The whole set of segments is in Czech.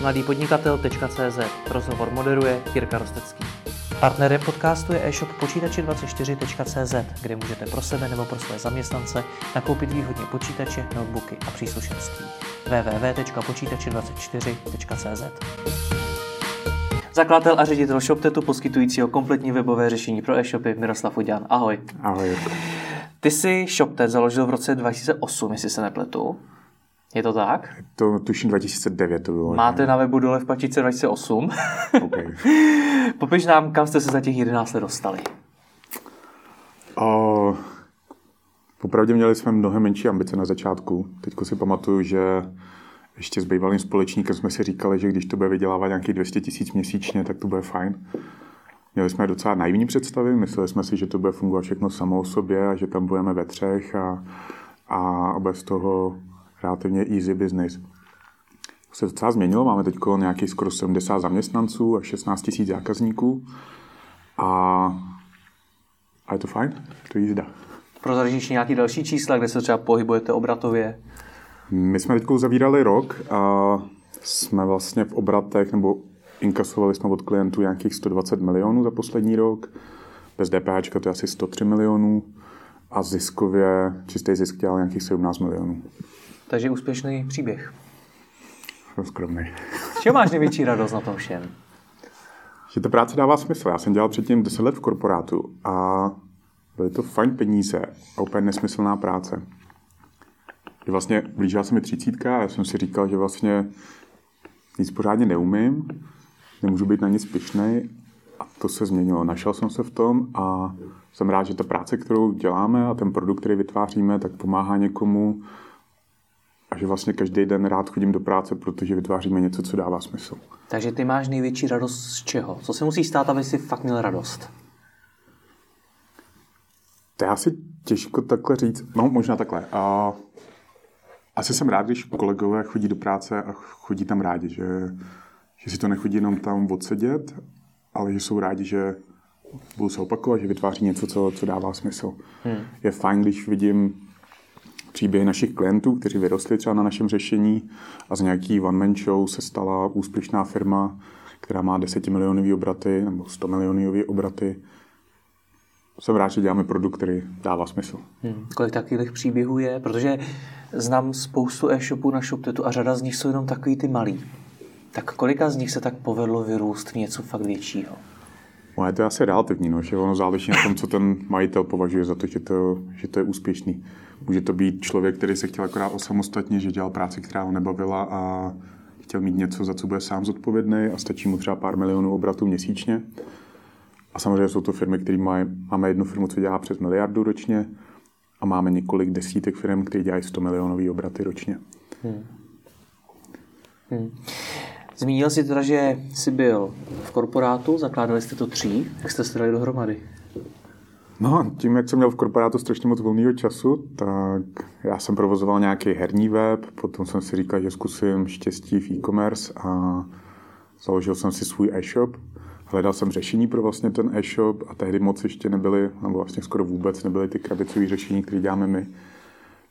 mladýpodnikatel.cz Rozhovor moderuje Jirka Rostecký. Partnerem podcastu je e-shop počítači24.cz, kde můžete pro sebe nebo pro své zaměstnance nakoupit výhodně počítače, notebooky a příslušenství. www.počítači24.cz Zakladatel a ředitel ShopTetu poskytujícího kompletní webové řešení pro e-shopy Miroslav Udělan. Ahoj. Ahoj. Ty jsi ShopTet založil v roce 2008, jestli se nepletu. Je to tak? To tuším 2009 to bylo. Máte ne? na webu dole v pačice 2008. Okay. Popiš nám, kam jste se za těch 11 let dostali. O, popravdě měli jsme mnohem menší ambice na začátku. Teďko si pamatuju, že ještě s bývalým společníkem jsme si říkali, že když to bude vydělávat nějakých 200 tisíc měsíčně, tak to bude fajn. Měli jsme docela naivní představy, mysleli jsme si, že to bude fungovat všechno samo o sobě a že tam budeme ve třech a, a bez toho relativně easy business. To se docela změnilo, máme teď nějakých skoro 70 zaměstnanců a 16 tisíc zákazníků a, a je to fajn, to je jízda. Pro ještě nějaký další čísla, kde se třeba pohybujete obratově? My jsme teď zavírali rok a jsme vlastně v obratech, nebo inkasovali jsme od klientů nějakých 120 milionů za poslední rok. Bez DPH to je asi 103 milionů a ziskově, čistý zisk dělal nějakých 17 milionů. Takže úspěšný příběh. Jsem skromný. Z čeho máš největší radost na tom všem? Že ta práce dává smysl. Já jsem dělal předtím 10 let v korporátu a byly to fajn peníze a úplně nesmyslná práce. Že vlastně blížila se mi třicítka a já jsem si říkal, že vlastně nic pořádně neumím, nemůžu být na nic pišnej a to se změnilo. Našel jsem se v tom a jsem rád, že ta práce, kterou děláme a ten produkt, který vytváříme, tak pomáhá někomu a že vlastně každý den rád chodím do práce, protože vytváříme něco, co dává smysl. Takže ty máš největší radost z čeho? Co se musí stát, aby si fakt měl radost? To je asi těžko takhle říct. No, možná takhle. A asi jsem rád, když kolegové chodí do práce a chodí tam rádi, že, že si to nechodí jenom tam odsedět, ale že jsou rádi, že budou se opakovat, že vytváří něco, co, co dává smysl. Hmm. Je fajn, když vidím příběhy našich klientů, kteří vyrostli třeba na našem řešení a z nějaký one-man show se stala úspěšná firma, která má 10 milionový obraty nebo 100 milionový obraty. Jsem rád, že děláme produkt, který dává smysl. Hmm. Kolik takových příběhů je? Protože znám spoustu e-shopů na ShopTetu a řada z nich jsou jenom takový ty malý. Tak kolika z nich se tak povedlo vyrůst v něco fakt většího? No, je to asi relativní, no, že ono záleží na tom, co ten majitel považuje za to, že to, že to je úspěšný. Může to být člověk, který se chtěl akorát osamostatně, že dělal práci, která ho nebavila a chtěl mít něco, za co bude sám zodpovědný a stačí mu třeba pár milionů obratů měsíčně. A samozřejmě jsou to firmy, které mají, máme jednu firmu, co dělá přes miliardu ročně a máme několik desítek firm, které dělají 100 milionový obraty ročně. Hmm. Hmm. Zmínil jsi teda, že jsi byl v korporátu, zakládali jste to tří, jak jste se dali dohromady? No, tím, jak jsem měl v korporátu strašně moc volného času, tak já jsem provozoval nějaký herní web, potom jsem si říkal, že zkusím štěstí v e-commerce a založil jsem si svůj e-shop. Hledal jsem řešení pro vlastně ten e-shop a tehdy moc ještě nebyly, nebo vlastně skoro vůbec nebyly ty krabicové řešení, které děláme my.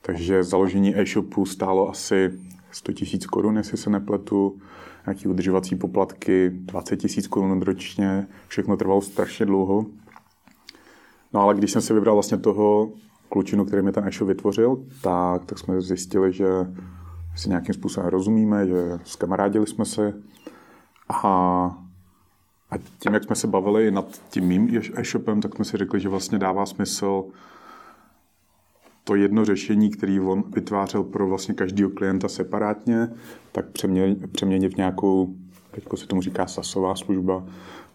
Takže založení e-shopu stálo asi 100 000 korun, jestli se nepletu, nějaký udržovací poplatky, 20 000 korun ročně, všechno trvalo strašně dlouho. No ale když jsem si vybral vlastně toho klučinu, který mi ten e vytvořil, tak, tak jsme zjistili, že si nějakým způsobem rozumíme, že skamarádili jsme se a, a tím, jak jsme se bavili nad tím mým e-shopem, tak jsme si řekli, že vlastně dává smysl to jedno řešení, který on vytvářel pro vlastně každého klienta separátně, tak přeměnit v nějakou, teďko se tomu říká sasová služba,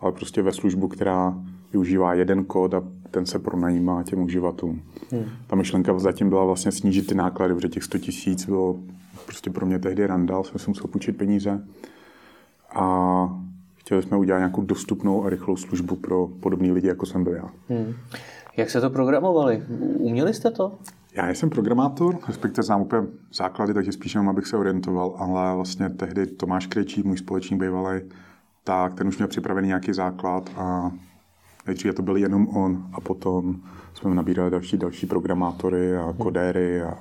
ale prostě ve službu, která využívá jeden kód a ten se pronajímá těm uživatelům. Hmm. Ta myšlenka zatím byla vlastně snížit ty náklady, protože těch 100 tisíc bylo prostě pro mě tehdy randál, jsem si musel půjčit peníze. A chtěli jsme udělat nějakou dostupnou a rychlou službu pro podobné lidi, jako jsem byl já. Hmm. Jak se to programovali? Uměli jste to? Já jsem programátor, respektive znám úplně základy, takže spíš jenom, abych se orientoval, ale vlastně tehdy Tomáš Krejčí, můj společník bývalý, tak ten už měl připravený nějaký základ a nejdříve to byl jenom on a potom jsme nabírali další, další programátory a kodéry a,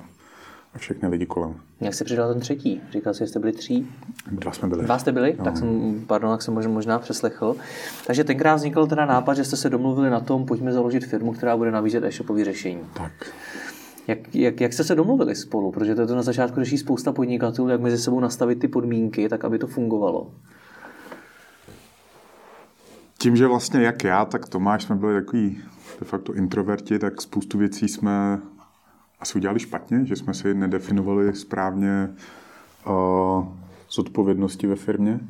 a všechny lidi kolem. Jak se přidal ten třetí? Říkal jsi, že jste byli tří? Dva jsme byli. Dva jste byli? No. Tak jsem, pardon, jak jsem možná, možná přeslechl. Takže tenkrát vznikl teda nápad, že jste se domluvili na tom, pojďme založit firmu, která bude nabízet e-shopové řešení. Tak. Jak, jak, jak jste se domluvili spolu? Protože to, je to na začátku řeší spousta podnikatelů, jak mezi sebou nastavit ty podmínky, tak aby to fungovalo. Tím, že vlastně jak já, tak Tomáš jsme byli takový de facto introverti, tak spoustu věcí jsme asi udělali špatně, že jsme si nedefinovali správně uh, zodpovědnosti ve firmě,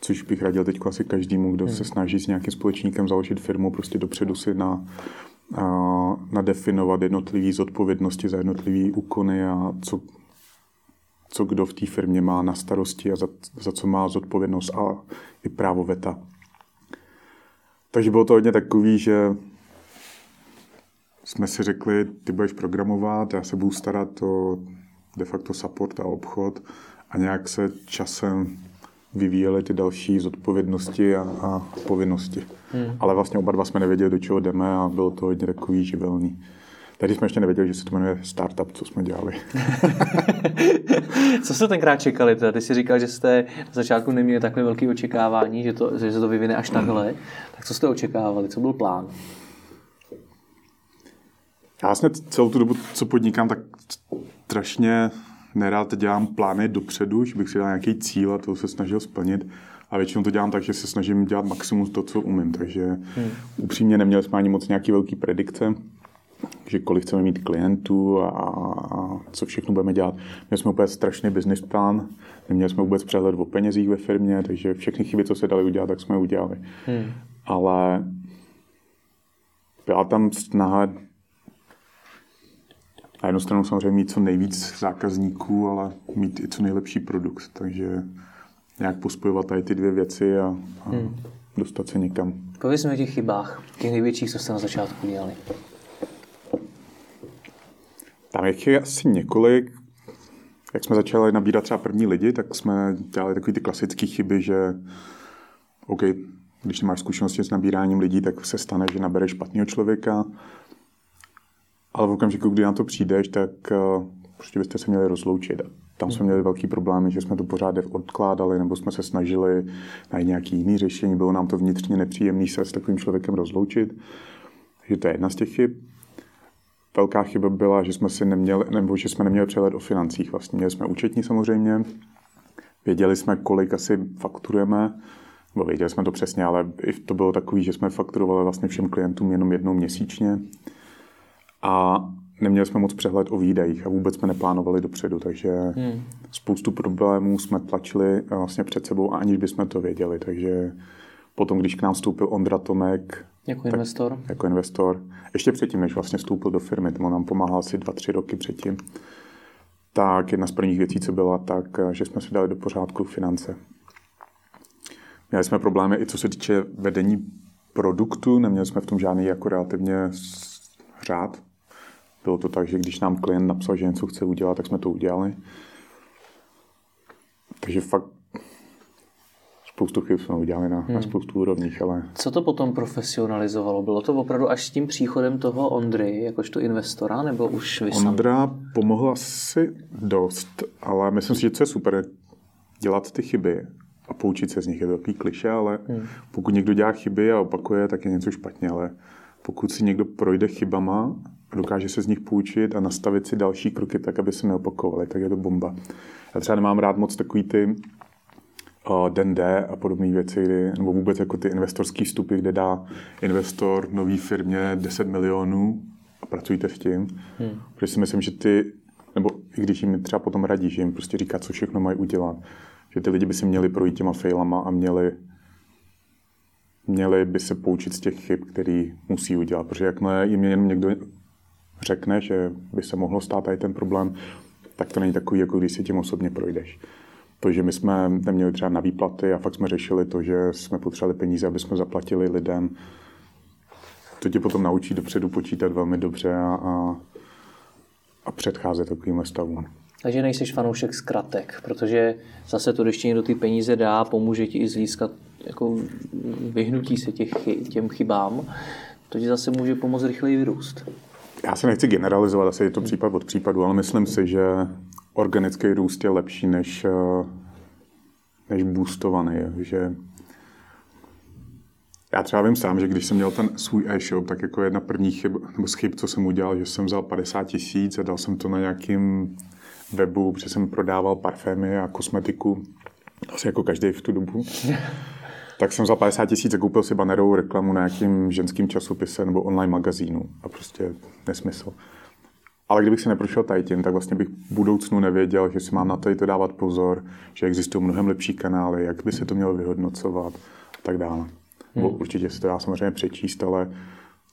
což bych radil teď asi každému, kdo hmm. se snaží s nějakým společníkem založit firmu, prostě dopředu si na, nadefinovat jednotlivé zodpovědnosti za jednotlivé úkony a co, co kdo v té firmě má na starosti a za, za co má zodpovědnost a i právo veta. Takže bylo to hodně takový, že jsme si řekli, ty budeš programovat, já se budu starat o de facto support a obchod a nějak se časem vyvíjely ty další zodpovědnosti a, a povinnosti. Hmm. Ale vlastně oba dva jsme nevěděli, do čeho jdeme a bylo to hodně takový živelný. Tady jsme ještě nevěděli, že se to jmenuje startup, co jsme dělali. co jste tenkrát čekali? Ty jsi říkal, že jste na začátku neměli takové velké očekávání, že, to, že se to vyvine až takhle. Tak co jste očekávali? Co byl plán? Já vlastně celou tu dobu, co podnikám, tak strašně nerád dělám plány dopředu, že bych si dal nějaký cíl a to se snažil splnit. A většinou to dělám tak, že se snažím dělat maximum toho, co umím. Takže hmm. upřímně neměli jsme ani moc nějaký velký predikce, že kolik chceme mít klientů a, a co všechno budeme dělat. Měli jsme úplně strašný business plán, neměli jsme vůbec přehled o penězích ve firmě, takže všechny chyby, co se dali udělat, tak jsme udělali. Hmm. Ale byla tam snaha na jednu stranu samozřejmě mít co nejvíc zákazníků, ale mít i co nejlepší produkt. Takže nějak pospojovat tady ty dvě věci a, a hmm. dostat se někam. Pověz mi o těch chybách, těch největších, co jste na začátku dělali. Tam je asi několik. Jak jsme začali nabírat třeba první lidi, tak jsme dělali takové ty klasické chyby, že OK, když nemáš zkušenosti s nabíráním lidí, tak se stane, že nabereš špatného člověka, ale v okamžiku, kdy na to přijdeš, tak uh, prostě byste se měli rozloučit. Tam jsme měli velký problémy, že jsme to pořád odkládali, nebo jsme se snažili najít nějaký jiný řešení. Bylo nám to vnitřně nepříjemné se s takovým člověkem rozloučit. Takže to je jedna z těch chyb. Velká chyba byla, že jsme si neměli, nebo že jsme neměli přehled o financích. Vlastně měli jsme účetní samozřejmě, věděli jsme, kolik asi fakturujeme, nebo věděli jsme to přesně, ale i to bylo takový, že jsme fakturovali vlastně všem klientům jenom jednou měsíčně a neměli jsme moc přehled o výdajích a vůbec jsme neplánovali dopředu, takže hmm. spoustu problémů jsme tlačili vlastně před sebou, aniž bychom to věděli, takže potom, když k nám vstoupil Ondra Tomek, jako tak, investor? Jako investor. Ještě předtím, než vlastně vstoupil do firmy, tomu nám pomáhal asi dva, tři roky předtím. Tak jedna z prvních věcí, co byla, tak, že jsme si dali do pořádku finance. Měli jsme problémy i co se týče vedení produktu, neměli jsme v tom žádný jako relativně řád. Bylo to tak, že když nám klient napsal, že něco chce udělat, tak jsme to udělali. Takže fakt spoustu chyb jsme udělali na, hmm. na spoustu úrovních, ale... Co to potom profesionalizovalo? Bylo to opravdu až s tím příchodem toho Ondry, jakožto investora, nebo už vy? Ondra pomohla asi dost, ale myslím si, že co je super, dělat ty chyby a poučit se z nich. Je to takový kliše, ale hmm. pokud někdo dělá chyby a opakuje, tak je něco špatně, ale pokud si někdo projde chybama dokáže se z nich poučit a nastavit si další kroky tak, aby se neopakovaly, tak je to bomba. Já třeba nemám rád moc takový ty uh, den D a podobné věci, kdy, nebo vůbec jako ty investorské vstupy, kde dá investor nový firmě 10 milionů a pracujte s tím. Hmm. Protože si myslím, že ty, nebo i když jim třeba potom radí, že jim prostě říká, co všechno mají udělat, že ty lidi by si měli projít těma failama a měli měli by se poučit z těch chyb, který musí udělat. Protože jakmile jim jenom někdo řekne, že by se mohlo stát tady ten problém, tak to není takový, jako když si tím osobně projdeš. Protože my jsme neměli třeba na výplaty a fakt jsme řešili to, že jsme potřebovali peníze, aby jsme zaplatili lidem. To tě potom naučí dopředu počítat velmi dobře a, a, a předcházet takovým stavům. Takže nejsiš fanoušek zkratek, protože zase to, když ti někdo ty peníze dá, pomůže ti i získat jako vyhnutí se těch, těm chybám, to ti zase může pomoct rychleji vyrůst. Já se nechci generalizovat, asi je to případ od případu, ale myslím si, že organický růst je lepší než, eh, než boostovaný. Že já třeba vím sám, že když jsem měl ten svůj e-shop, tak jako jedna první chyb, nebo chyb, co jsem udělal, že jsem vzal 50 tisíc a dal jsem to na nějakým webu, protože jsem prodával parfémy a kosmetiku, asi jako každý v tu dobu. Tak jsem za 50 tisíc koupil si banerovou reklamu na nějakým ženským časopise nebo online magazínu. A prostě nesmysl. Ale kdybych si neprošel tím, tak vlastně bych v budoucnu nevěděl, že si mám na to dávat pozor, že existují mnohem lepší kanály, jak by se to mělo vyhodnocovat a tak dále. Hmm. Určitě si to dá samozřejmě přečíst, ale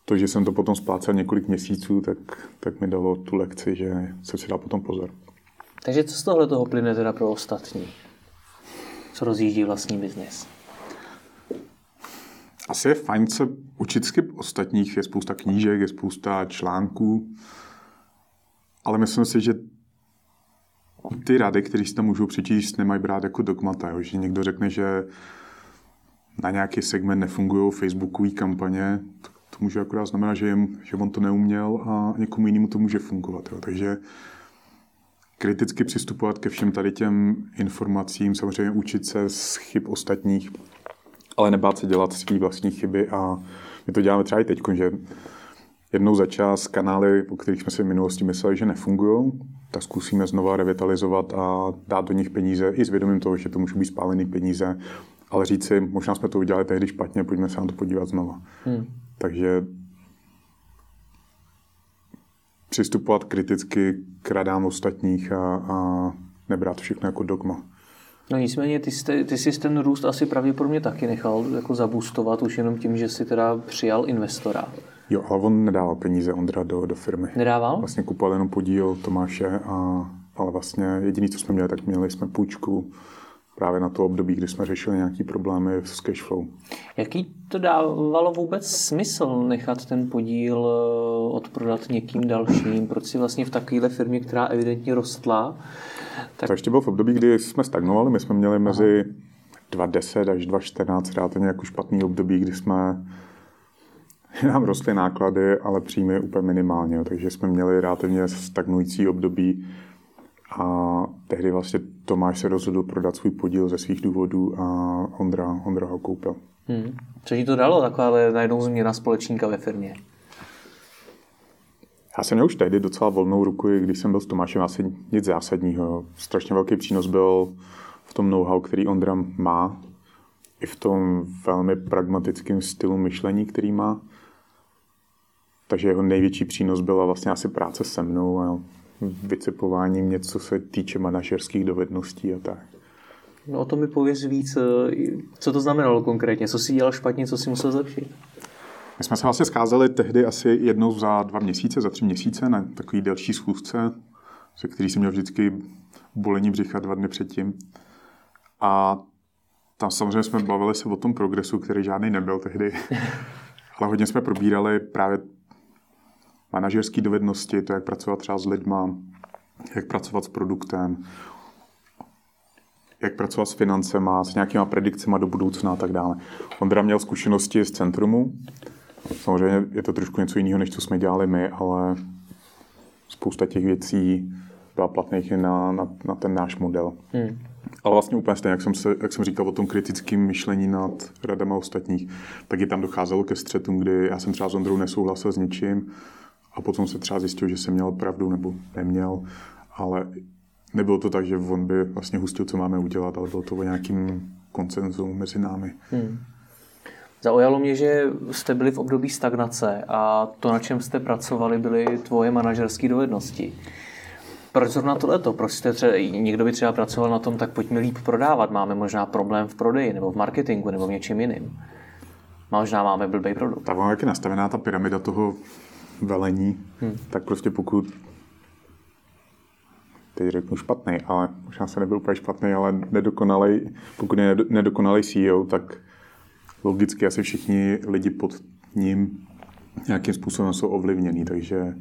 to, že jsem to potom splácel několik měsíců, tak, tak mi dalo tu lekci, že jsem si dal potom pozor. Takže co z tohle toho plyne teda pro ostatní? Co rozjíždí vlastní biznis? Asi je fajn se učit chyb ostatních. Je spousta knížek, je spousta článků, ale myslím si, že ty rady, které si tam můžou přečíst, nemají brát jako dogmata. Jo? Že někdo řekne, že na nějaký segment nefungují facebookové kampaně, to, to může akorát znamenat, že, jim, že on to neuměl a někomu jinému to může fungovat. Jo? Takže kriticky přistupovat ke všem tady těm informacím, samozřejmě učit se z chyb ostatních, ale nebát se dělat svý vlastní chyby a my to děláme třeba i teď, že jednou za čas kanály, o kterých jsme si v minulosti mysleli, že nefungují, tak zkusíme znova revitalizovat a dát do nich peníze i s vědomím toho, že to můžou být spálené peníze, ale říct si, možná jsme to udělali tehdy špatně, pojďme se na to podívat znova. Hmm. Takže přistupovat kriticky k radám ostatních a, a nebrat všechno jako dogma. No nicméně ty, jsi, ty jsi ten růst asi pravděpodobně taky nechal jako zabůstovat už jenom tím, že jsi teda přijal investora. Jo, ale on nedával peníze Ondra do, do firmy. Nedával? Vlastně kupoval jenom podíl Tomáše, a, ale vlastně jediný, co jsme měli, tak měli jsme půjčku právě na to období, kdy jsme řešili nějaké problémy s cash flow. Jaký to dávalo vůbec smysl nechat ten podíl eh, odprodat někým dalším? Proč si vlastně v takovéhle firmě, která evidentně rostla? Tak... To ještě bylo v období, kdy jsme stagnovali. My jsme měli mezi 2010 až 2014 relativně jako špatný období, kdy jsme nám rostly náklady, ale příjmy úplně minimálně. Takže jsme měli relativně stagnující období a tehdy vlastně Tomáš se rozhodl prodat svůj podíl ze svých důvodů a Ondra, Ondra ho koupil. Hmm. Co ti to dalo, taková najednou změna společníka ve firmě? Já jsem měl už tehdy docela volnou ruku, když jsem byl s Tomášem asi nic zásadního. Strašně velký přínos byl v tom know-how, který Ondra má, i v tom velmi pragmatickém stylu myšlení, který má. Takže jeho největší přínos byla vlastně asi práce se mnou a vycepováním něco, co se týče manažerských dovedností a tak. No o tom mi pověz víc, eh, co to znamenalo konkrétně, co si dělal špatně, co si musel zlepšit. My jsme se vlastně scházeli tehdy asi jednou za dva měsíce, za tři měsíce na takový delší schůzce, se který jsem měl vždycky bolení břicha dva dny předtím. A tam samozřejmě jsme bavili se o tom progresu, který žádný nebyl tehdy. Ale hodně jsme probírali právě manažerské dovednosti, to jak pracovat třeba s lidma, jak pracovat s produktem, jak pracovat s financema, s nějakýma predikcemi do budoucna a tak dále. Ondra měl zkušenosti z centrumu. Samozřejmě je to trošku něco jiného, než co jsme dělali my, ale spousta těch věcí byla platných i na, na, na ten náš model. Hmm. Ale vlastně úplně stejně, jak jsem, se, jak jsem říkal o tom kritickém myšlení nad radama ostatních, tak i tam docházelo ke střetům, kdy já jsem třeba s Ondrou nesouhlasil s ničím a potom se třeba zjistil, že jsem měl pravdu nebo neměl, ale nebylo to tak, že on by vlastně hustil, co máme udělat, ale bylo to o nějakým koncenzu mezi námi. Hmm. Zaujalo mě, že jste byli v období stagnace a to, na čem jste pracovali, byly tvoje manažerské dovednosti. Proč zrovna tohleto? Proč jste třeba, někdo by třeba pracoval na tom, tak pojďme líp prodávat, máme možná problém v prodeji nebo v marketingu nebo v něčem jiným. Možná máme blbý produkt. Tak jak je nastavená ta pyramida toho velení, hmm. tak prostě pokud teď řeknu špatný, ale možná se nebyl úplně špatný, ale nedokonalej, pokud je nedokonalý CEO, tak logicky asi všichni lidi pod ním nějakým způsobem jsou ovlivnění, takže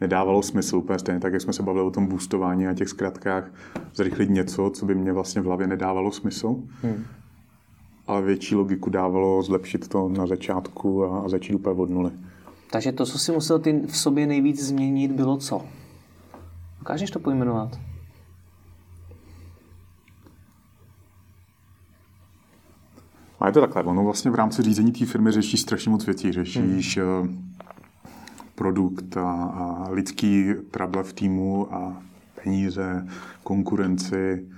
nedávalo smysl úplně stejně, tak jak jsme se bavili o tom boostování a těch zkratkách, zrychlit něco, co by mě vlastně v hlavě nedávalo smysl. Hmm. Ale větší logiku dávalo zlepšit to na začátku a, a začít úplně od nuly. Takže to, co si musel ty v sobě nejvíc změnit, bylo co? Dokážeš to pojmenovat? A je to takhle, ono vlastně v rámci řízení té firmy řešíš strašně moc věcí. Řešíš hmm. produkt a, a lidský trable v týmu a peníze, konkurenci.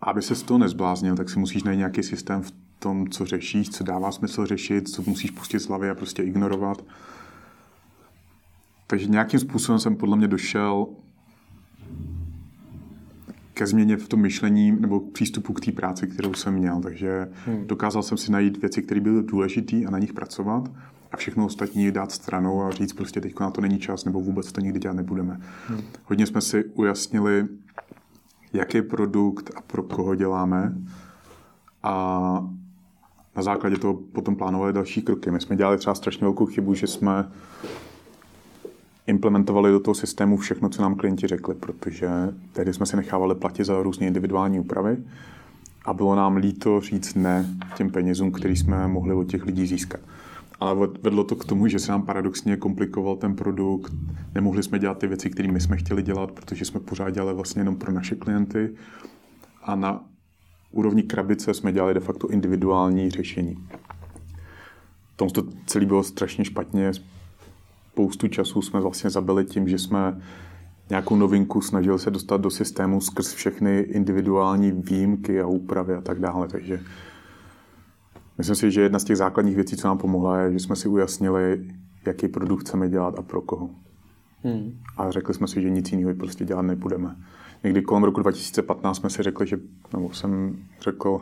Aby se z toho nezbláznil, tak si musíš najít nějaký systém v tom, co řešíš, co dává smysl řešit, co musíš pustit z hlavy a prostě ignorovat. Takže nějakým způsobem jsem podle mě došel ke změně v tom myšlení nebo přístupu k té práci, kterou jsem měl. Takže hmm. dokázal jsem si najít věci, které byly důležité a na nich pracovat a všechno ostatní dát stranou a říct prostě teď na to není čas nebo vůbec to nikdy dělat nebudeme. Hmm. Hodně jsme si ujasnili, jaký produkt a pro koho děláme a na základě toho potom plánovali další kroky. My jsme dělali třeba strašně velkou chybu, že jsme implementovali do toho systému všechno, co nám klienti řekli, protože tehdy jsme si nechávali platit za různé individuální úpravy a bylo nám líto říct ne těm penězům, který jsme mohli od těch lidí získat. Ale vedlo to k tomu, že se nám paradoxně komplikoval ten produkt, nemohli jsme dělat ty věci, které my jsme chtěli dělat, protože jsme pořád dělali vlastně jenom pro naše klienty a na úrovni krabice jsme dělali de facto individuální řešení. Tom to celé bylo strašně špatně, spoustu času jsme vlastně zabili tím, že jsme nějakou novinku snažili se dostat do systému skrz všechny individuální výjimky a úpravy a tak dále. Takže myslím si, že jedna z těch základních věcí, co nám pomohla, je, že jsme si ujasnili, jaký produkt chceme dělat a pro koho. Hmm. A řekli jsme si, že nic jiného prostě dělat nebudeme. Někdy kolem roku 2015 jsme si řekli, že, nebo jsem řekl,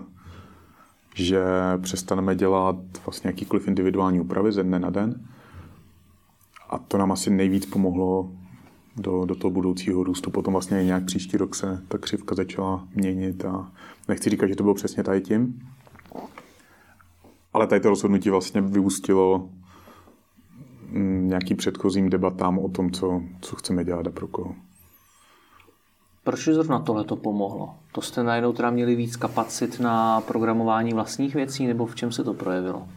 že přestaneme dělat vlastně jakýkoliv individuální úpravy ze dne na den a to nám asi nejvíc pomohlo do, do toho budoucího růstu. Potom vlastně nějak příští rok se ta křivka začala měnit a nechci říkat, že to bylo přesně tady tím, ale tady to rozhodnutí vlastně vyústilo mm, nějaký předchozím debatám o tom, co, co chceme dělat a pro koho. Proč zrovna tohle to pomohlo? To jste najednou teda měli víc kapacit na programování vlastních věcí, nebo v čem se to projevilo?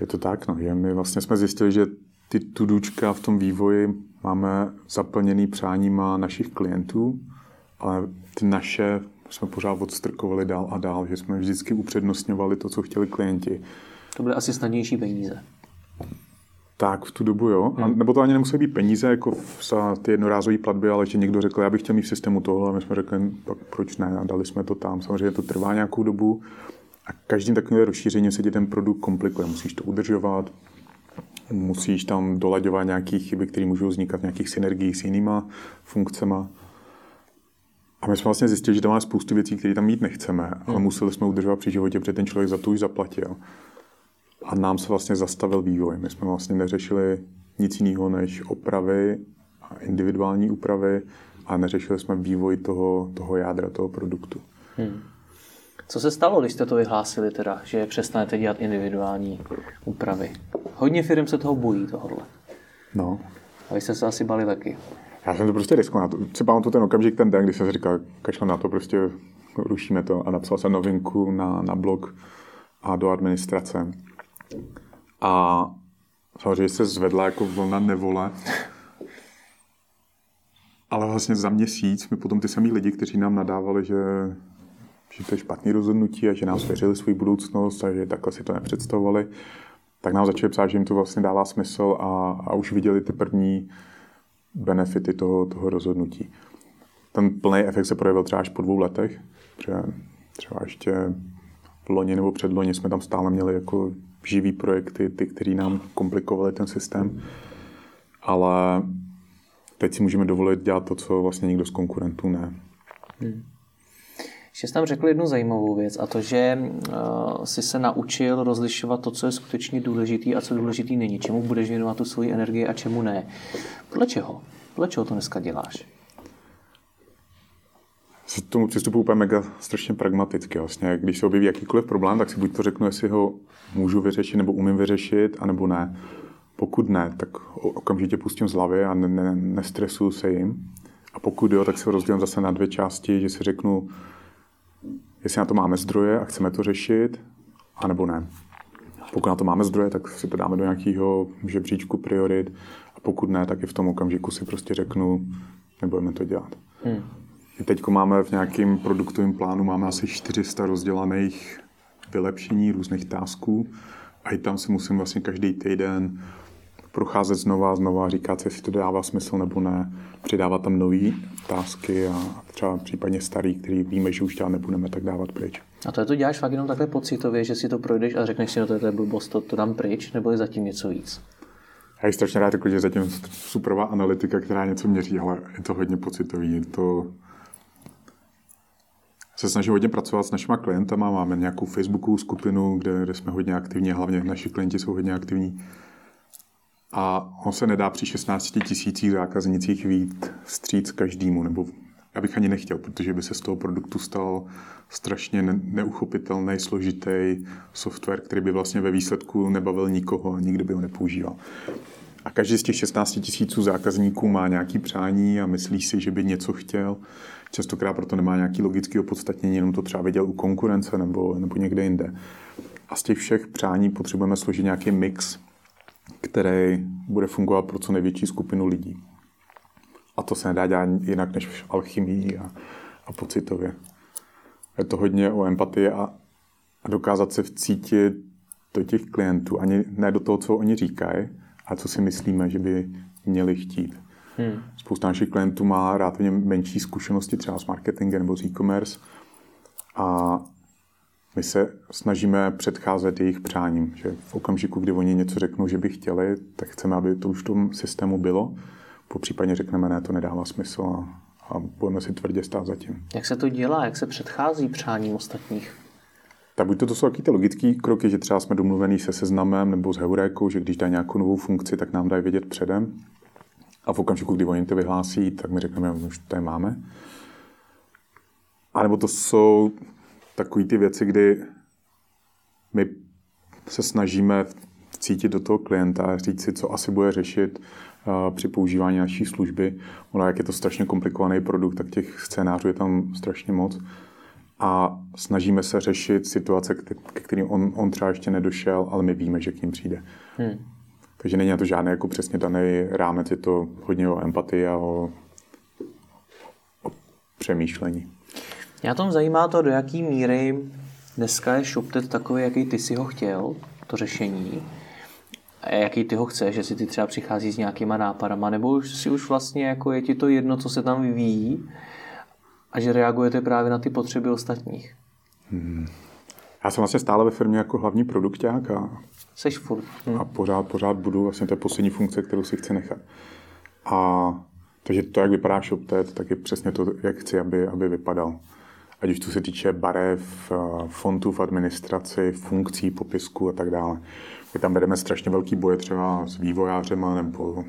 Je to tak, no. My vlastně jsme zjistili, že ty tudučka v tom vývoji máme zaplněný přáníma našich klientů, ale ty naše jsme pořád odstrkovali dál a dál, že jsme vždycky upřednostňovali to, co chtěli klienti. To byly asi snadnější peníze. Tak, v tu dobu jo. Hmm. A nebo to ani nemusí být peníze jako za ty jednorázové platby, ale že někdo řekl, já bych chtěl mít v systému tohle, a my jsme řekli, pak proč ne, a dali jsme to tam. Samozřejmě to trvá nějakou dobu a každým takovým rozšířením se ti ten produkt komplikuje. Musíš to udržovat, musíš tam dolaďovat nějaké chyby, které můžou vznikat v nějakých synergiích s jinýma funkcemi. A my jsme vlastně zjistili, že tam máme spoustu věcí, které tam mít nechceme, hmm. ale museli jsme udržovat při životě, protože ten člověk za to už zaplatil. A nám se vlastně zastavil vývoj. My jsme vlastně neřešili nic jiného než opravy a individuální úpravy a neřešili jsme vývoj toho, toho jádra, toho produktu. Hmm. Co se stalo, když jste to vyhlásili teda, že přestanete dělat individuální úpravy? Hodně firm se toho bojí, tohohle. No. A vy jste se asi bali taky. Já jsem to prostě riskoval. Si pamatuju ten okamžik, ten den, kdy jsem si říkal, kašle na to, prostě rušíme to a napsal jsem novinku na, na blog a do administrace. A samozřejmě se zvedla jako vlna nevole. Ale vlastně za měsíc mi potom ty samý lidi, kteří nám nadávali, že že to je špatné rozhodnutí a že nám svěřili svou budoucnost a že takhle si to nepředstavovali, tak nám začali psát, že jim to vlastně dává smysl a, a už viděli ty první benefity toho, toho rozhodnutí. Ten plný efekt se projevil třeba až po dvou letech, protože třeba ještě v loni nebo předloni jsme tam stále měli jako živý projekty, ty, které nám komplikovaly ten systém, ale teď si můžeme dovolit dělat to, co vlastně nikdo z konkurentů ne. Hmm. Ještě jsi tam řekl jednu zajímavou věc a to, že uh, jsi se naučil rozlišovat to, co je skutečně důležitý a co důležitý není. Čemu budeš věnovat tu svoji energii a čemu ne. Podle čeho? Podle čeho to dneska děláš? Se tomu přistupuji úplně mega strašně pragmaticky. Vlastně. Když se objeví jakýkoliv problém, tak si buď to řeknu, jestli ho můžu vyřešit nebo umím vyřešit, anebo ne. Pokud ne, tak okamžitě pustím z hlavy a ne, ne, nestresuju se jim. A pokud jo, tak se rozdělím zase na dvě části, že si řeknu, jestli na to máme zdroje a chceme to řešit, anebo ne. Pokud na to máme zdroje, tak si to dáme do nějakého žebříčku priorit a pokud ne, tak i v tom okamžiku si prostě řeknu, nebudeme to dělat. Hmm. Teď máme v nějakém produktovém plánu máme asi 400 rozdělaných vylepšení různých tásků a i tam si musím vlastně každý týden procházet znova a znova, říkat si, jestli to dává smysl nebo ne, přidávat tam nové tásky a třeba případně starý, který víme, že už dělat nebudeme, tak dávat pryč. A to je to děláš fakt jenom takhle pocitově, že si to projdeš a řekneš si, no to je, je blbost, to, to dám pryč, nebo je zatím něco víc? Já ji strašně rád řekl, že zatím superová analytika, která něco měří, ale je to hodně pocitový. Je to... Se snažím hodně pracovat s našimi klientama, máme nějakou Facebookovou skupinu, kde, kde jsme hodně aktivní, hlavně naši klienti jsou hodně aktivní. A on se nedá při 16 tisících zákaznicích vít vstříc každému, nebo já bych ani nechtěl, protože by se z toho produktu stal strašně neuchopitelný, složitý software, který by vlastně ve výsledku nebavil nikoho a nikdy by ho nepoužíval. A každý z těch 16 tisíců zákazníků má nějaký přání a myslí si, že by něco chtěl. Častokrát proto nemá nějaký logický opodstatnění, jenom to třeba viděl u konkurence nebo, nebo někde jinde. A z těch všech přání potřebujeme složit nějaký mix, který bude fungovat pro co největší skupinu lidí. A to se nedá dělat jinak než v alchymii a, a pocitově. Je to hodně o empatii a, a dokázat se vcítit do těch klientů, ani ne do toho, co oni říkají, a co si myslíme, že by měli chtít. Hmm. Spousta našich klientů má rád menší zkušenosti třeba s marketingem nebo s e-commerce a my se snažíme předcházet jejich přáním, že v okamžiku, kdy oni něco řeknou, že by chtěli, tak chceme, aby to už v tom systému bylo. Po případě řekneme, ne, to nedává smysl a, a budeme si tvrdě stát za tím. Jak se to dělá? Jak se předchází přáním ostatních? Tak buď to, to jsou taky ty logické kroky, že třeba jsme domluvení se seznamem nebo s Heurékou, že když dá nějakou novou funkci, tak nám dají vědět předem. A v okamžiku, kdy oni to vyhlásí, tak my řekneme, že už to je máme. A nebo to jsou takové ty věci, kdy my se snažíme cítit do toho klienta a říct si, co asi bude řešit uh, při používání naší služby. Ono, jak je to strašně komplikovaný produkt, tak těch scénářů je tam strašně moc. A snažíme se řešit situace, ke kterým on, on třeba ještě nedošel, ale my víme, že k ním přijde. Hmm. Takže není to žádný jako přesně daný rámec, je to hodně o empatii a o, o přemýšlení. Mě tom zajímá to, do jaký míry dneska je ShopTet takový, jaký ty si ho chtěl, to řešení, a jaký ty ho chceš, že si ty třeba přichází s nějakýma nápadama, nebo už si už vlastně jako je ti to jedno, co se tam vyvíjí a že reagujete právě na ty potřeby ostatních. Hmm. Já jsem vlastně stále ve firmě jako hlavní produkták a, Seš furt. Hmm. a pořád, pořád budu vlastně je poslední funkce, kterou si chci nechat. A takže to, jak vypadá ShopTet, tak je přesně to, jak chci, aby, aby vypadal ať už to se týče barev, eh, fontů v administraci, funkcí, popisku a tak dále. My tam vedeme strašně velký boje třeba s vývojářema nebo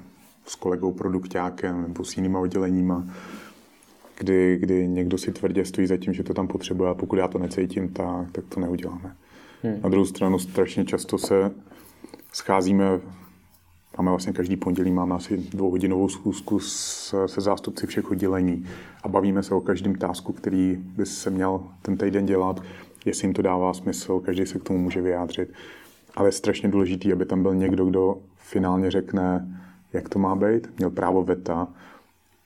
s kolegou produktákem nebo s jinýma odděleníma, kdy, kdy někdo si tvrdě stojí za tím, že to tam potřebuje a pokud já to necítím, tak, tak to neuděláme. Hmm. Na druhou stranu strašně často se scházíme Máme vlastně každý pondělí máme asi dvouhodinovou schůzku s, se zástupci všech oddělení. A bavíme se o každém tásku, který by se měl ten týden dělat, jestli jim to dává smysl, každý se k tomu může vyjádřit. Ale je strašně důležitý, aby tam byl někdo, kdo finálně řekne, jak to má být, měl právo veta,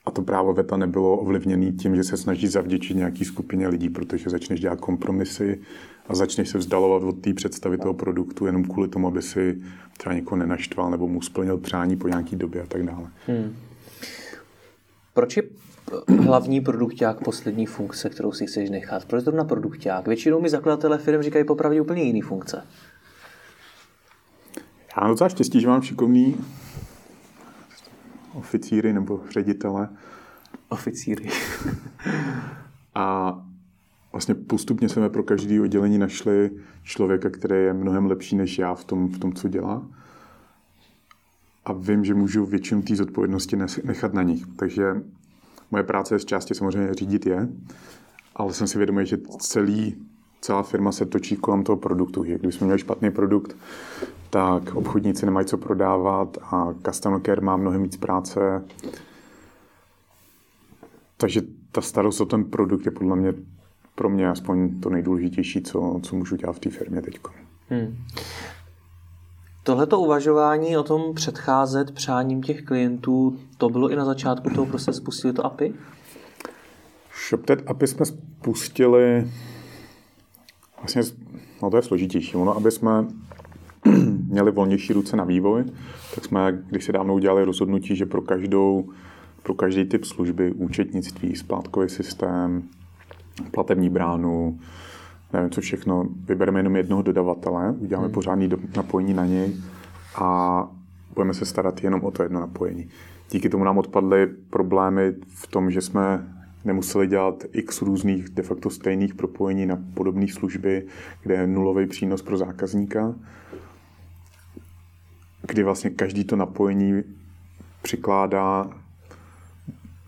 a to právo veta nebylo ovlivněné tím, že se snaží zavděčit nějaký skupině lidí, protože začneš dělat kompromisy a začneš se vzdalovat od té představy toho produktu jenom kvůli tomu, aby si třeba někoho nenaštval nebo mu splnil přání po nějaký době a tak dále. Hmm. Proč je hlavní produkták poslední funkce, kterou si chceš nechat? Proč na produkták? Většinou mi zakladatelé firm říkají popravdě úplně jiný funkce. Já mám docela štěstí, že mám šikovný oficíry nebo ředitele. Oficíry. a vlastně postupně jsme pro každé oddělení našli člověka, který je mnohem lepší než já v tom, v tom co dělá. A vím, že můžu většinu té zodpovědnosti nechat na nich. Takže moje práce je z části samozřejmě řídit je, ale jsem si vědomý, že celý, celá firma se točí kolem toho produktu. Že kdybychom měli špatný produkt, tak obchodníci nemají co prodávat a customer care má mnohem víc práce. Takže ta starost o ten produkt je podle mě pro mě aspoň to nejdůležitější, co, co můžu dělat v té firmě teď. Hmm. Tohleto uvažování o tom předcházet přáním těch klientů, to bylo i na začátku toho, prostě spustili to API? ShopTet API jsme spustili vlastně, no to je složitější. Ono, aby jsme měli volnější ruce na vývoj, tak jsme když se dávno udělali rozhodnutí, že pro každou pro každý typ služby, účetnictví, splátkový systém, platební bránu, nevím co všechno, vybereme jenom jednoho dodavatele, uděláme hmm. pořádný do, napojení na něj a budeme se starat jenom o to jedno napojení. Díky tomu nám odpadly problémy v tom, že jsme nemuseli dělat x různých de facto stejných propojení na podobné služby, kde je nulový přínos pro zákazníka, kdy vlastně každý to napojení přikládá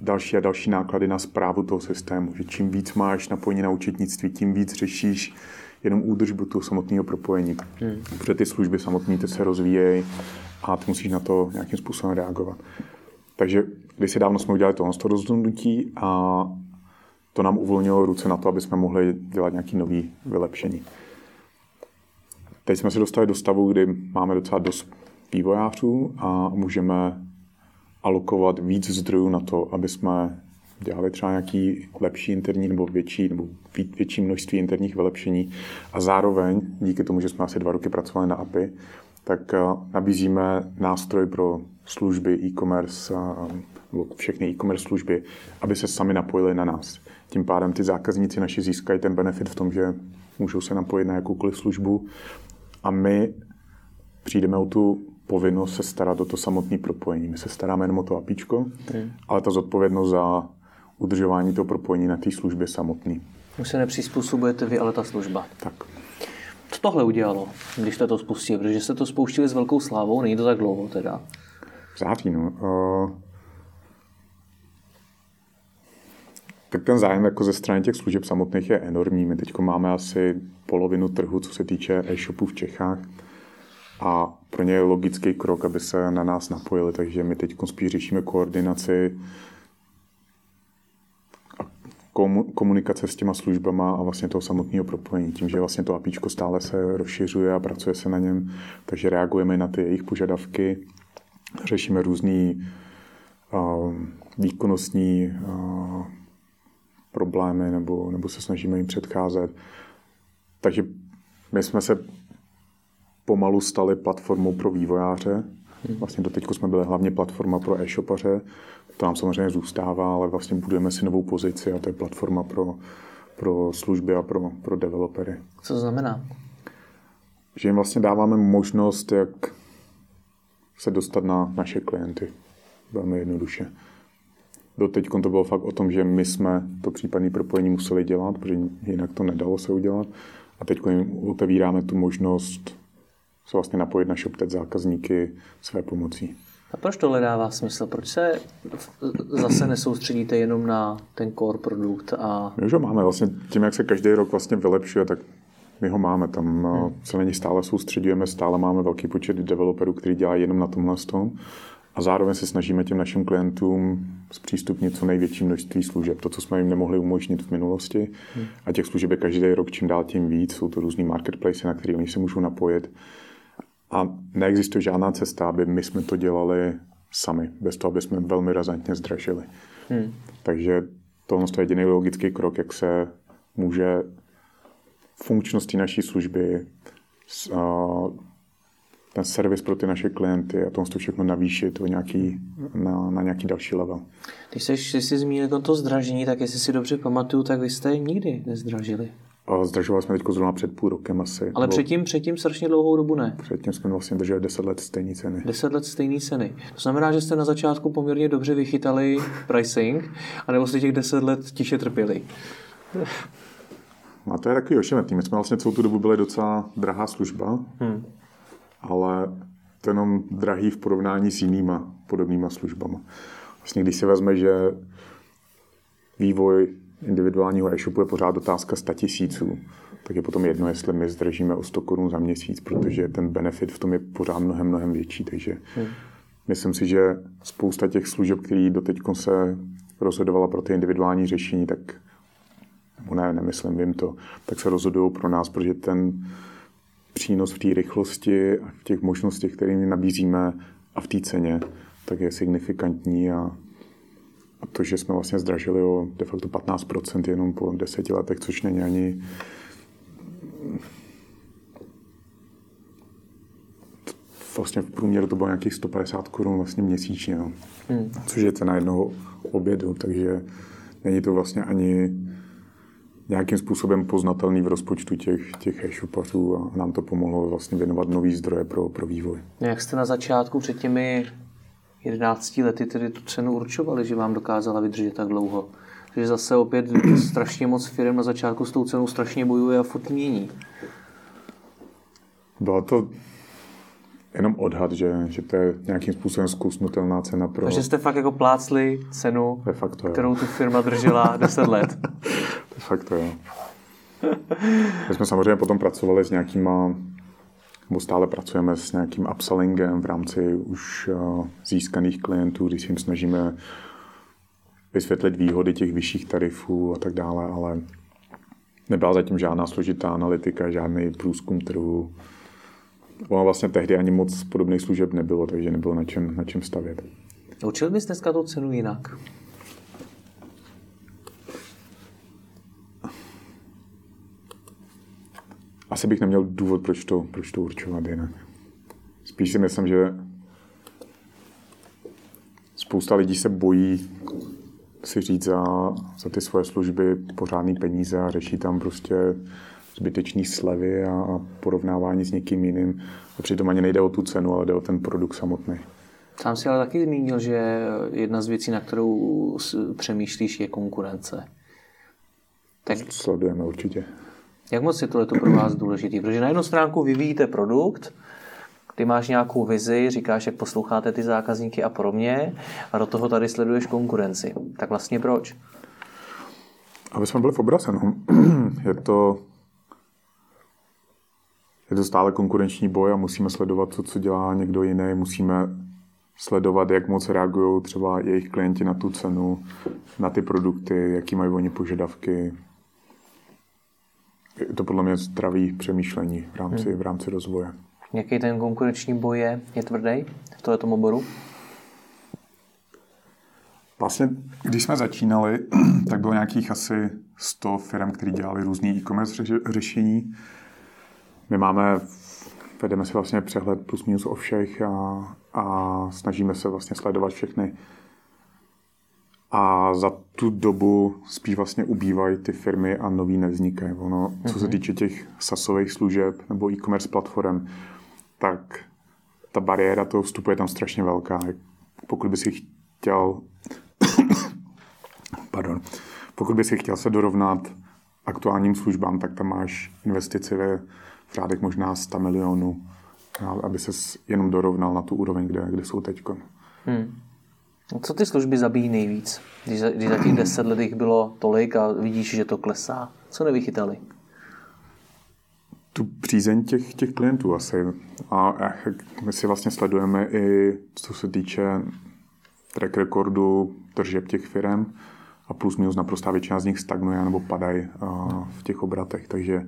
další a další náklady na zprávu toho systému. Že čím víc máš napojení na účetnictví, tím víc řešíš jenom údržbu toho samotného propojení. Hmm. Protože ty služby samotné ty se rozvíjejí a ty musíš na to nějakým způsobem reagovat. Takže když si dávno jsme udělali tohle to rozhodnutí a to nám uvolnilo ruce na to, aby jsme mohli dělat nějaký nový vylepšení. Teď jsme se dostali do stavu, kdy máme docela dost vývojářů a můžeme alokovat víc zdrojů na to, aby jsme dělali třeba nějaký lepší interní nebo větší nebo větší množství interních vylepšení a zároveň díky tomu, že jsme asi dva roky pracovali na API, tak eh, nabízíme nástroj pro služby e-commerce, všechny e-commerce služby, aby se sami napojili na nás. Tím pádem ty zákazníci naši získají ten benefit v tom, že můžou se napojit na jakoukoliv službu a my přijdeme o tu povinnost se starat o to samotné propojení. My se staráme jenom o to apíčko, hmm. ale ta zodpovědnost za udržování toho propojení na té službě samotný. Už se nepřizpůsobujete vy, ale ta služba. Tak. Co tohle udělalo, když jste to spustili? Protože jste to spouštili s velkou slávou, není to tak dlouho teda. V září, no. Uh, tak ten zájem jako ze strany těch služeb samotných je enormní. My teď máme asi polovinu trhu, co se týče e-shopů v Čechách a pro ně je logický krok, aby se na nás napojili, takže my teď spíš řešíme koordinaci a komunikace s těma službama a vlastně toho samotného propojení. Tím, že vlastně to APIčko stále se rozšiřuje a pracuje se na něm, takže reagujeme na ty jejich požadavky, řešíme různý uh, výkonnostní uh, problémy nebo, nebo se snažíme jim předcházet. Takže my jsme se pomalu stali platformou pro vývojáře. Vlastně do teďku jsme byli hlavně platforma pro e-shopaře. To nám samozřejmě zůstává, ale vlastně budujeme si novou pozici a to je platforma pro, pro služby a pro, pro developery. Co to znamená? Že jim vlastně dáváme možnost, jak se dostat na naše klienty. Velmi jednoduše. Doteď to bylo fakt o tom, že my jsme to případné propojení museli dělat, protože jinak to nedalo se udělat. A teď jim otevíráme tu možnost se vlastně napojit na ShopTet zákazníky své pomocí. A proč tohle dává smysl? Proč se zase nesoustředíte jenom na ten core produkt? A... My už ho máme vlastně tím, jak se každý rok vlastně vylepšuje, tak my ho máme. Tam hmm. se na ně stále soustředujeme, stále máme velký počet developerů, který dělají jenom na tomhle tom. A zároveň se snažíme těm našim klientům zpřístupnit co největší množství služeb. To, co jsme jim nemohli umožnit v minulosti. Hmm. A těch služeb je každý rok čím dál tím víc. Jsou to různý marketplace, na které oni se můžou napojit. A neexistuje žádná cesta, aby my jsme to dělali sami, bez toho, aby jsme velmi razantně zdražili. Hmm. Takže tohle je jediný logický krok, jak se může funkčnosti naší služby, ten servis pro ty naše klienty a tohle všechno navýšit o nějaký, na, na nějaký další level. Když jsi, jsi zmínil to zdražení, tak jestli si dobře pamatuju, tak vy jste nikdy nezdražili. Zdražovali jsme teď zrovna před půl rokem asi. Ale předtím, předtím strašně dlouhou dobu ne. Předtím jsme vlastně drželi 10 let stejné ceny. 10 let stejné ceny. To znamená, že jste na začátku poměrně dobře vychytali pricing, anebo jste těch 10 let tiše trpěli. A to je takový ošemetný. My jsme vlastně celou tu dobu byli docela drahá služba, hmm. ale to jenom drahý v porovnání s jinýma podobnýma službama. Vlastně když si vezme, že vývoj individuálního e-shopu je pořád otázka 100 tisíců, tak je potom jedno, jestli my zdržíme o 100 korun za měsíc, protože ten benefit v tom je pořád mnohem, mnohem větší. Takže hmm. myslím si, že spousta těch služeb, které doteď se rozhodovala pro ty individuální řešení, tak nebo ne, nemyslím, vím to, tak se rozhodují pro nás, protože ten, přínos v té rychlosti a v těch možnostech, které my nabízíme a v té ceně, tak je signifikantní a, a to, že jsme vlastně zdražili o de facto 15% jenom po deseti letech, což není ani vlastně v průměru to bylo nějakých 150 korun vlastně měsíčně, no. hmm. což je cena jednoho obědu, takže není to vlastně ani nějakým způsobem poznatelný v rozpočtu těch, těch e-shopařů a nám to pomohlo vlastně věnovat nový zdroje pro, pro vývoj. Jak jste na začátku před těmi 11 lety tedy tu cenu určovali, že vám dokázala vydržet tak dlouho? že zase opět strašně moc firm na začátku s tou cenou strašně bojuje a furt mění. Bylo to jenom odhad, že, že to je nějakým způsobem zkusnutelná cena pro... Takže jste fakt jako plácli cenu, De facto, kterou tu firma držela 10 let. De facto, jo. My jsme samozřejmě potom pracovali s nějakýma, nebo stále pracujeme s nějakým upsellingem v rámci už uh, získaných klientů, když jim snažíme vysvětlit výhody těch vyšších tarifů a tak dále, ale nebyla zatím žádná složitá analytika, žádný průzkum trhu. Ono vlastně tehdy ani moc podobných služeb nebylo, takže nebylo na čem, na čem stavět. Učil bys dneska tu cenu jinak? Asi bych neměl důvod, proč to, proč to určovat jinak. Spíš si myslím, že spousta lidí se bojí si říct za, za ty svoje služby pořádný peníze a řeší tam prostě zbytečný slevy a, a porovnávání s někým jiným. A přitom ani nejde o tu cenu, ale jde o ten produkt samotný. Sám si ale taky zmínil, že jedna z věcí, na kterou přemýšlíš, je konkurence. Tak sledujeme určitě. Jak moc je tohle pro vás důležitý? Protože na jednu stránku vyvíjíte produkt, ty máš nějakou vizi, říkáš, jak posloucháte ty zákazníky a pro mě a do toho tady sleduješ konkurenci. Tak vlastně proč? Aby jsme byli v obraze, no. je to je to stále konkurenční boj a musíme sledovat to, co dělá někdo jiný. Musíme sledovat, jak moc reagují třeba jejich klienti na tu cenu, na ty produkty, jaký mají oni požadavky. Je to podle mě zdravý přemýšlení v rámci, hmm. v rámci rozvoje. Jaký ten konkurenční boj je? Je tvrdý v tomto oboru? Vlastně, když jsme začínali, tak bylo nějakých asi 100 firm, které dělali různé e-commerce řešení. My máme, vedeme si vlastně přehled plus minus o všech a, a snažíme se vlastně sledovat všechny. A za tu dobu spíš vlastně ubývají ty firmy a nový nevznikají. Ono, co se mhm. týče těch sasových služeb nebo e-commerce platform, tak ta bariéra toho vstupu je tam strašně velká. Pokud by si chtěl pardon, pokud by si chtěl se dorovnat aktuálním službám, tak tam máš investici ve v řádech možná 100 milionů, aby se jenom dorovnal na tu úroveň, kde, kde jsou teď. Hmm. Co ty služby zabíjí nejvíc? Když za, když za těch deset let jich bylo tolik a vidíš, že to klesá, co nevychytali? tu přízeň těch, těch klientů asi. A my si vlastně sledujeme i, co se týče track recordu tržeb těch firm a plus minus naprostá většina z nich stagnuje nebo padají v těch obratech. Takže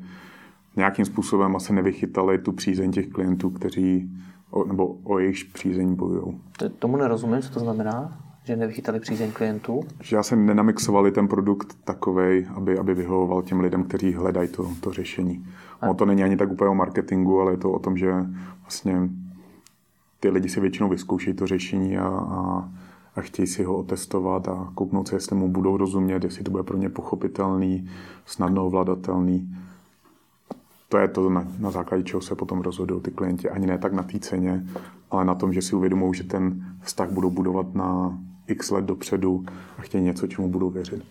nějakým způsobem asi nevychytali tu přízeň těch klientů, kteří o, nebo o jejich přízeň bojují. Tomu nerozumím, co to znamená? Že nevychytali přízeň klientů? Že já jsem nenamixovali ten produkt takovej, aby, aby vyhovoval těm lidem, kteří hledají to, to řešení. Ono to není ani tak úplně o marketingu, ale je to o tom, že vlastně ty lidi si většinou vyzkoušejí to řešení a, a, a chtějí si ho otestovat a kouknout se, jestli mu budou rozumět, jestli to bude pro ně pochopitelný, snadno ovladatelný. To je to, na, na základě čeho se potom rozhodují ty klienti. Ani ne tak na té ceně, ale na tom, že si uvědomují, že ten vztah budou budovat na x let dopředu a chtějí něco, čemu budou věřit.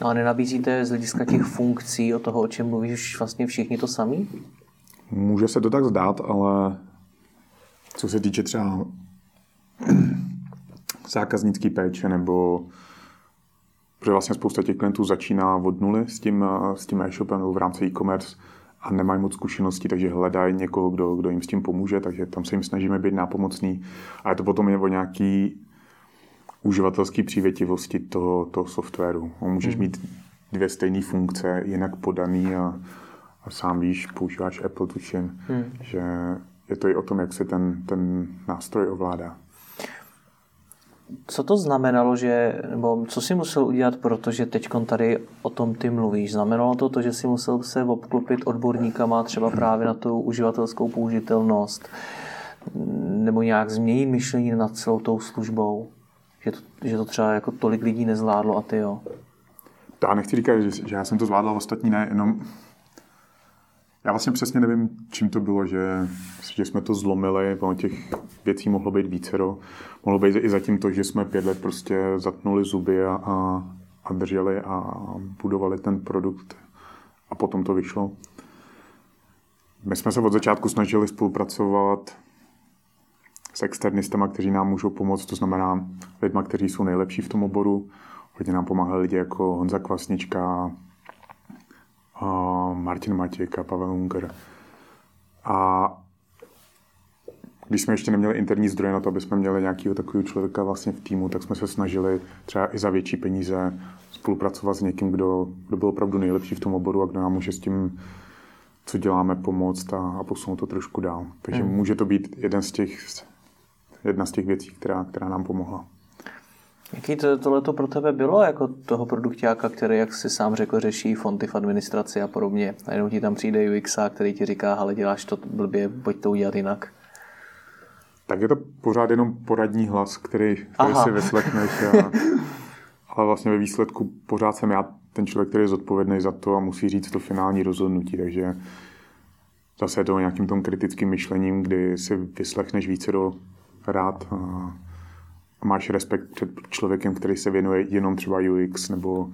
No a nenabízíte z hlediska těch funkcí, o toho, o čem mluvíš, vlastně všichni to samý? Může se to tak zdát, ale co se týče třeba zákaznický péče nebo protože vlastně spousta těch klientů začíná od nuly s tím, s tím e-shopem nebo v rámci e-commerce a nemají moc zkušeností, takže hledají někoho, kdo, kdo jim s tím pomůže, takže tam se jim snažíme být nápomocný. A je to potom je o nějaký uživatelské přívětivosti toho, toho softwaru. Můžeš hmm. mít dvě stejné funkce, jinak podaný a, a sám víš, používáš Apple, tuším, hmm. že je to i o tom, jak se ten, ten nástroj ovládá. Co to znamenalo, že, nebo co si musel udělat, protože teď tady o tom ty mluvíš? Znamenalo to to, že si musel se obklopit odborníkama třeba právě na tu uživatelskou použitelnost, nebo nějak změnit myšlení nad celou tou službou? Že to, že to třeba jako tolik lidí nezvládlo a ty jo? To já nechci říkat, že, že já jsem to zvládl, ostatní ne, jenom já vlastně přesně nevím, čím to bylo, že, že jsme to zlomili, ono těch věcí mohlo být vícero. Mohlo být i zatím to, že jsme pět let prostě zatnuli zuby a, a, a drželi a budovali ten produkt a potom to vyšlo. My jsme se od začátku snažili spolupracovat s externistama, kteří nám můžou pomoct, to znamená lidma, kteří jsou nejlepší v tom oboru. Hodně nám pomáhali lidi jako Honza Kvasnička, Martin Matěk a Pavel Unger. A když jsme ještě neměli interní zdroje na to, aby jsme měli nějakého takového člověka vlastně v týmu, tak jsme se snažili třeba i za větší peníze spolupracovat s někým, kdo, kdo byl opravdu nejlepší v tom oboru a kdo nám může s tím, co děláme, pomoct a, a posunout to trošku dál. Takže hmm. může to být jeden z těch, jedna z těch věcí, která, která nám pomohla. Jaký to, tohleto pro tebe bylo jako toho produktáka, který, jak si sám řekl, řeší fonty v administraci a podobně. A jenom ti tam přijde UX, který ti říká, ale děláš to blbě, pojď to udělat jinak. Tak je to pořád jenom poradní hlas, který, který si vyslechneš. A, ale vlastně ve výsledku pořád jsem já ten člověk, který je zodpovědný za to a musí říct to finální rozhodnutí. Takže zase je to nějakým tom kritickým myšlením, kdy si vyslechneš více do rád a a máš respekt před člověkem, který se věnuje jenom třeba UX nebo,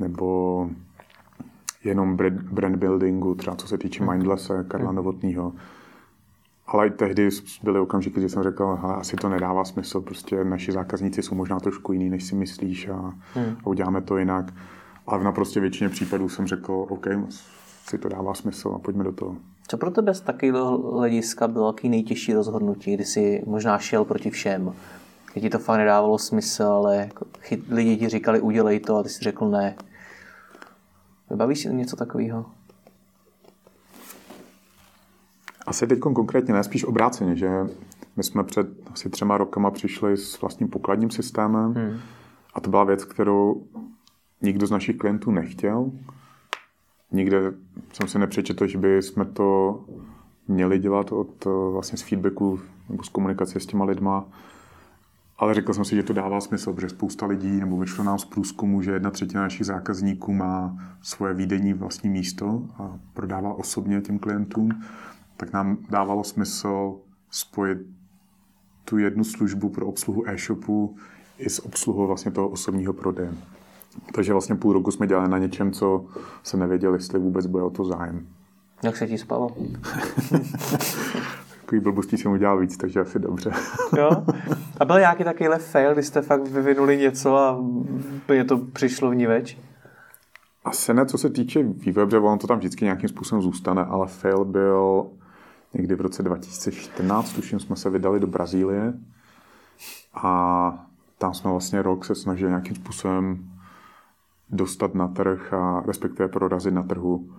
nebo jenom brand buildingu, třeba co se týče. Mindlesse, Karla. Novotního. Ale i tehdy byly okamžiky, kdy jsem řekl, hele, asi to nedává smysl, prostě naši zákazníci jsou možná trošku jiný, než si myslíš a, hmm. a uděláme to jinak. Ale v naprosto většině případů jsem řekl, OK, si to dává smysl a pojďme do toho. Co pro tebe z takového hlediska bylo jaký nejtěžší rozhodnutí, kdy jsi možná šel proti všem? Že ti to fakt nedávalo smysl, ale jako chyt, lidi ti říkali udělej to a ty jsi řekl ne. Vybavíš si něco takového? Asi teď konkrétně ne, spíš obráceně, že my jsme před asi třema rokama přišli s vlastním pokladním systémem hmm. a to byla věc, kterou nikdo z našich klientů nechtěl. Nikde jsem si nepřečetl, že by jsme to měli dělat od vlastně z feedbacku nebo z komunikace s těma lidma. Ale řekl jsem si, že to dává smysl, protože spousta lidí, nebo vyšlo nám z průzkumu, že jedna třetina našich zákazníků má svoje výdení vlastní místo a prodává osobně těm klientům, tak nám dávalo smysl spojit tu jednu službu pro obsluhu e-shopu i s obsluhou vlastně toho osobního prodeje. Takže vlastně půl roku jsme dělali na něčem, co se nevěděli, jestli vůbec bude o to zájem. Jak se ti spalo? takový blbostí jsem udělal víc, takže asi dobře. jo? A byl nějaký takovýhle fail, kdy jste fakt vyvinuli něco a úplně to přišlo v ní več? Asi ne, co se týče vývoje, protože ono to tam vždycky nějakým způsobem zůstane, ale fail byl někdy v roce 2014, tuším, jsme se vydali do Brazílie a tam jsme vlastně rok se snažili nějakým způsobem dostat na trh a respektive prorazit na trhu.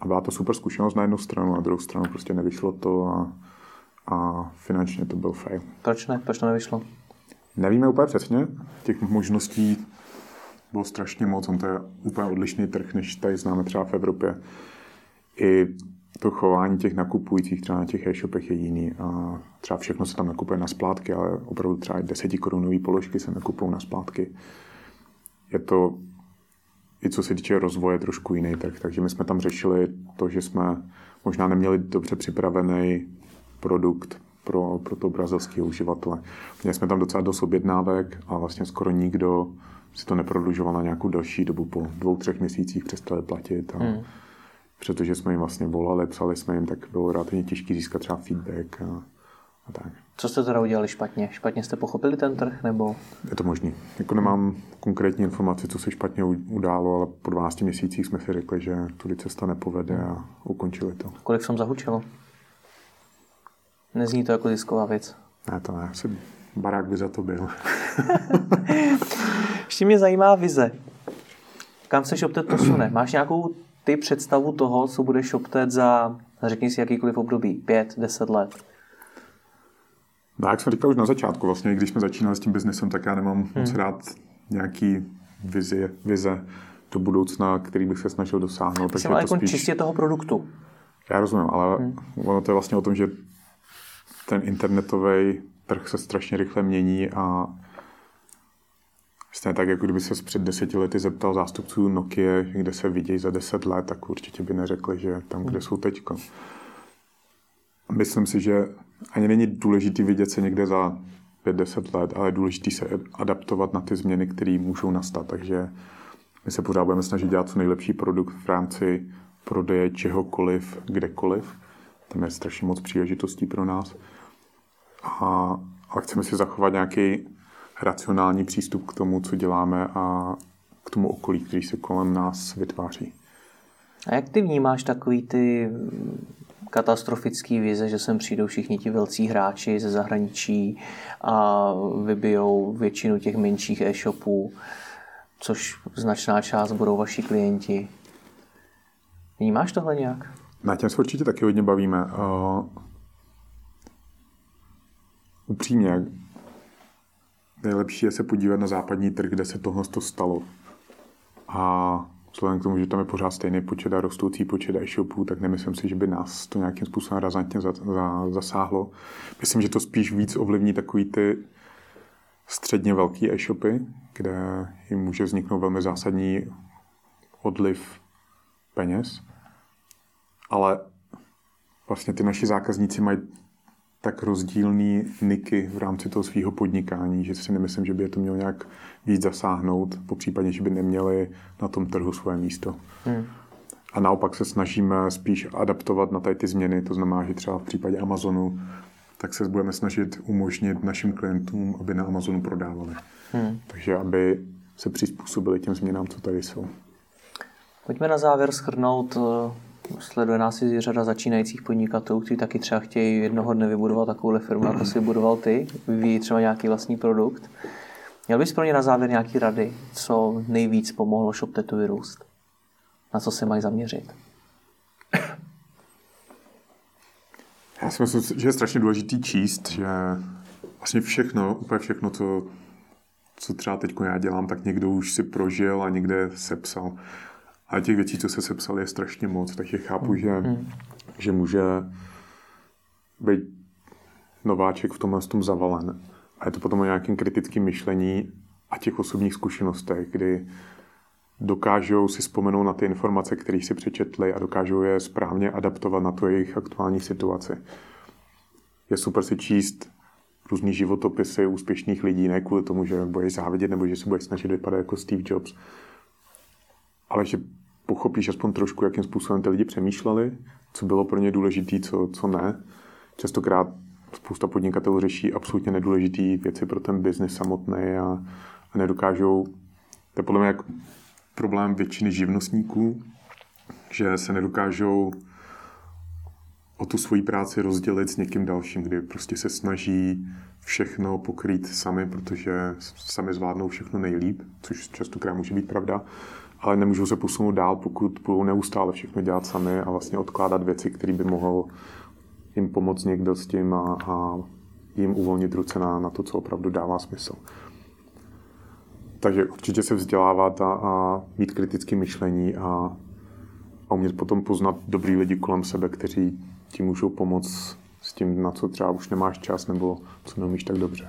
A byla to super zkušenost na jednu stranu, na druhou stranu prostě nevyšlo to a a finančně to byl fail. Proč ne? Proč to nevyšlo? Nevíme úplně přesně. Těch možností bylo strašně moc. On to je úplně odlišný trh, než tady známe třeba v Evropě. I to chování těch nakupujících třeba na těch e-shopech je jiný. A třeba všechno se tam nakupuje na splátky, ale opravdu třeba 10 korunové položky se nakupují na splátky. Je to i co se týče rozvoje trošku jiný trh. Takže my jsme tam řešili to, že jsme možná neměli dobře připravený produkt pro, pro to brazilského uživatele. Měli jsme tam docela dost objednávek a vlastně skoro nikdo si to neprodlužoval na nějakou další dobu. Po dvou, třech měsících přestali platit. A hmm. Protože jsme jim vlastně volali, psali jsme jim, tak bylo relativně těžké získat třeba feedback. A, a tak. Co jste teda udělali špatně? Špatně jste pochopili ten trh, nebo? Je to možný. Jako nemám konkrétní informace, co se špatně událo, ale po 12 měsících jsme si řekli, že tudy cesta nepovede a ukončili to. Kolik jsem zahučilo? Nezní to jako zisková věc. Ne, to ne. Asi barák by za to byl. Ještě mě zajímá vize. Kam se ShopTet posune? Máš nějakou ty představu toho, co bude ShopTet za, řekni si, jakýkoliv období, pět, deset let? No, jak jsem říkal už na začátku, vlastně, když jsme začínali s tím biznesem, tak já nemám hmm. moc rád nějaký vizi, vize do budoucna, který bych se snažil dosáhnout. Takže ale jako spíš... čistě toho produktu. Já rozumím, ale hmm. ono to je vlastně o tom, že ten internetový trh se strašně rychle mění a Stejně tak, jako kdyby se před deseti lety zeptal zástupců Nokia, kde se vidějí za deset let, tak určitě by neřekli, že tam, kde jsou teď. Myslím si, že ani není důležité vidět se někde za 5-10 let, ale je důležité se adaptovat na ty změny, které můžou nastat. Takže my se pořád budeme snažit dělat co nejlepší produkt v rámci prodeje čehokoliv, kdekoliv. Tam je strašně moc příležitostí pro nás. A, a chceme si zachovat nějaký racionální přístup k tomu, co děláme a k tomu okolí, který se kolem nás vytváří. A jak ty vnímáš takový ty katastrofický vize, že sem přijdou všichni ti velcí hráči ze zahraničí a vybijou většinu těch menších e-shopů, což značná část budou vaši klienti. Vnímáš tohle nějak? Na těm se určitě taky hodně bavíme. Uh, upřímně, nejlepší je se podívat na západní trh, kde se tohle stalo. A vzhledem k tomu, že tam je pořád stejný počet a rostoucí počet e-shopů, tak nemyslím si, že by nás to nějakým způsobem razantně za, za, zasáhlo. Myslím, že to spíš víc ovlivní takový ty středně velký e-shopy, kde jim může vzniknout velmi zásadní odliv peněz. Ale vlastně ty naši zákazníci mají tak rozdílný niky v rámci toho svého podnikání, že si nemyslím, že by je to mělo nějak víc zasáhnout, po případě, že by neměli na tom trhu svoje místo. Hmm. A naopak se snažíme spíš adaptovat na tady ty změny, to znamená, že třeba v případě Amazonu, tak se budeme snažit umožnit našim klientům, aby na Amazonu prodávali. Hmm. Takže aby se přizpůsobili těm změnám, co tady jsou. Pojďme na závěr schrnout eh, Sleduje nás i řada začínajících podnikatelů, kteří taky třeba chtějí jednoho dne vybudovat takovou firmu, jako si budoval ty, vyvíjí třeba nějaký vlastní produkt. Měl bys pro ně na závěr nějaký rady, co nejvíc pomohlo ShopTetu vyrůst? Na co se mají zaměřit? Já si myslím, že je strašně důležitý číst, že vlastně všechno, úplně všechno, co, co třeba teď já dělám, tak někdo už si prožil a někde sepsal. A těch věcí, co se sepsali, je strašně moc, takže chápu, že, mm. že může být nováček v tomhle tom zavalen. A je to potom o nějakém kritickém myšlení a těch osobních zkušenostech, kdy dokážou si vzpomenout na ty informace, které si přečetli a dokážou je správně adaptovat na tu jejich aktuální situaci. Je super si číst různý životopisy úspěšných lidí, ne kvůli tomu, že budeš závidět nebo že se budeš snažit vypadat jako Steve Jobs, ale že pochopíš aspoň trošku, jakým způsobem ty lidi přemýšleli, co bylo pro ně důležité, co, co ne. Častokrát spousta podnikatelů řeší absolutně nedůležité věci pro ten biznis samotný a, a nedokážou, to je podle mě jak problém většiny živnostníků, že se nedokážou o tu svoji práci rozdělit s někým dalším, kdy prostě se snaží všechno pokrýt sami, protože sami zvládnou všechno nejlíp, což častokrát může být pravda, ale nemůžou se posunout dál, pokud budou neustále všechno dělat sami a vlastně odkládat věci, které by mohl jim pomoct někdo s tím a, a jim uvolnit ruce na, na to, co opravdu dává smysl. Takže určitě se vzdělávat a, a mít kritické myšlení a, a umět potom poznat dobrý lidi kolem sebe, kteří ti můžou pomoct s tím, na co třeba už nemáš čas nebo co neumíš tak dobře.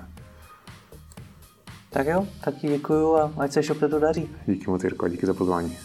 Tak jo, tak ti děkuju a ať se šopte to daří. Díky moc, Jirko, díky za pozvání.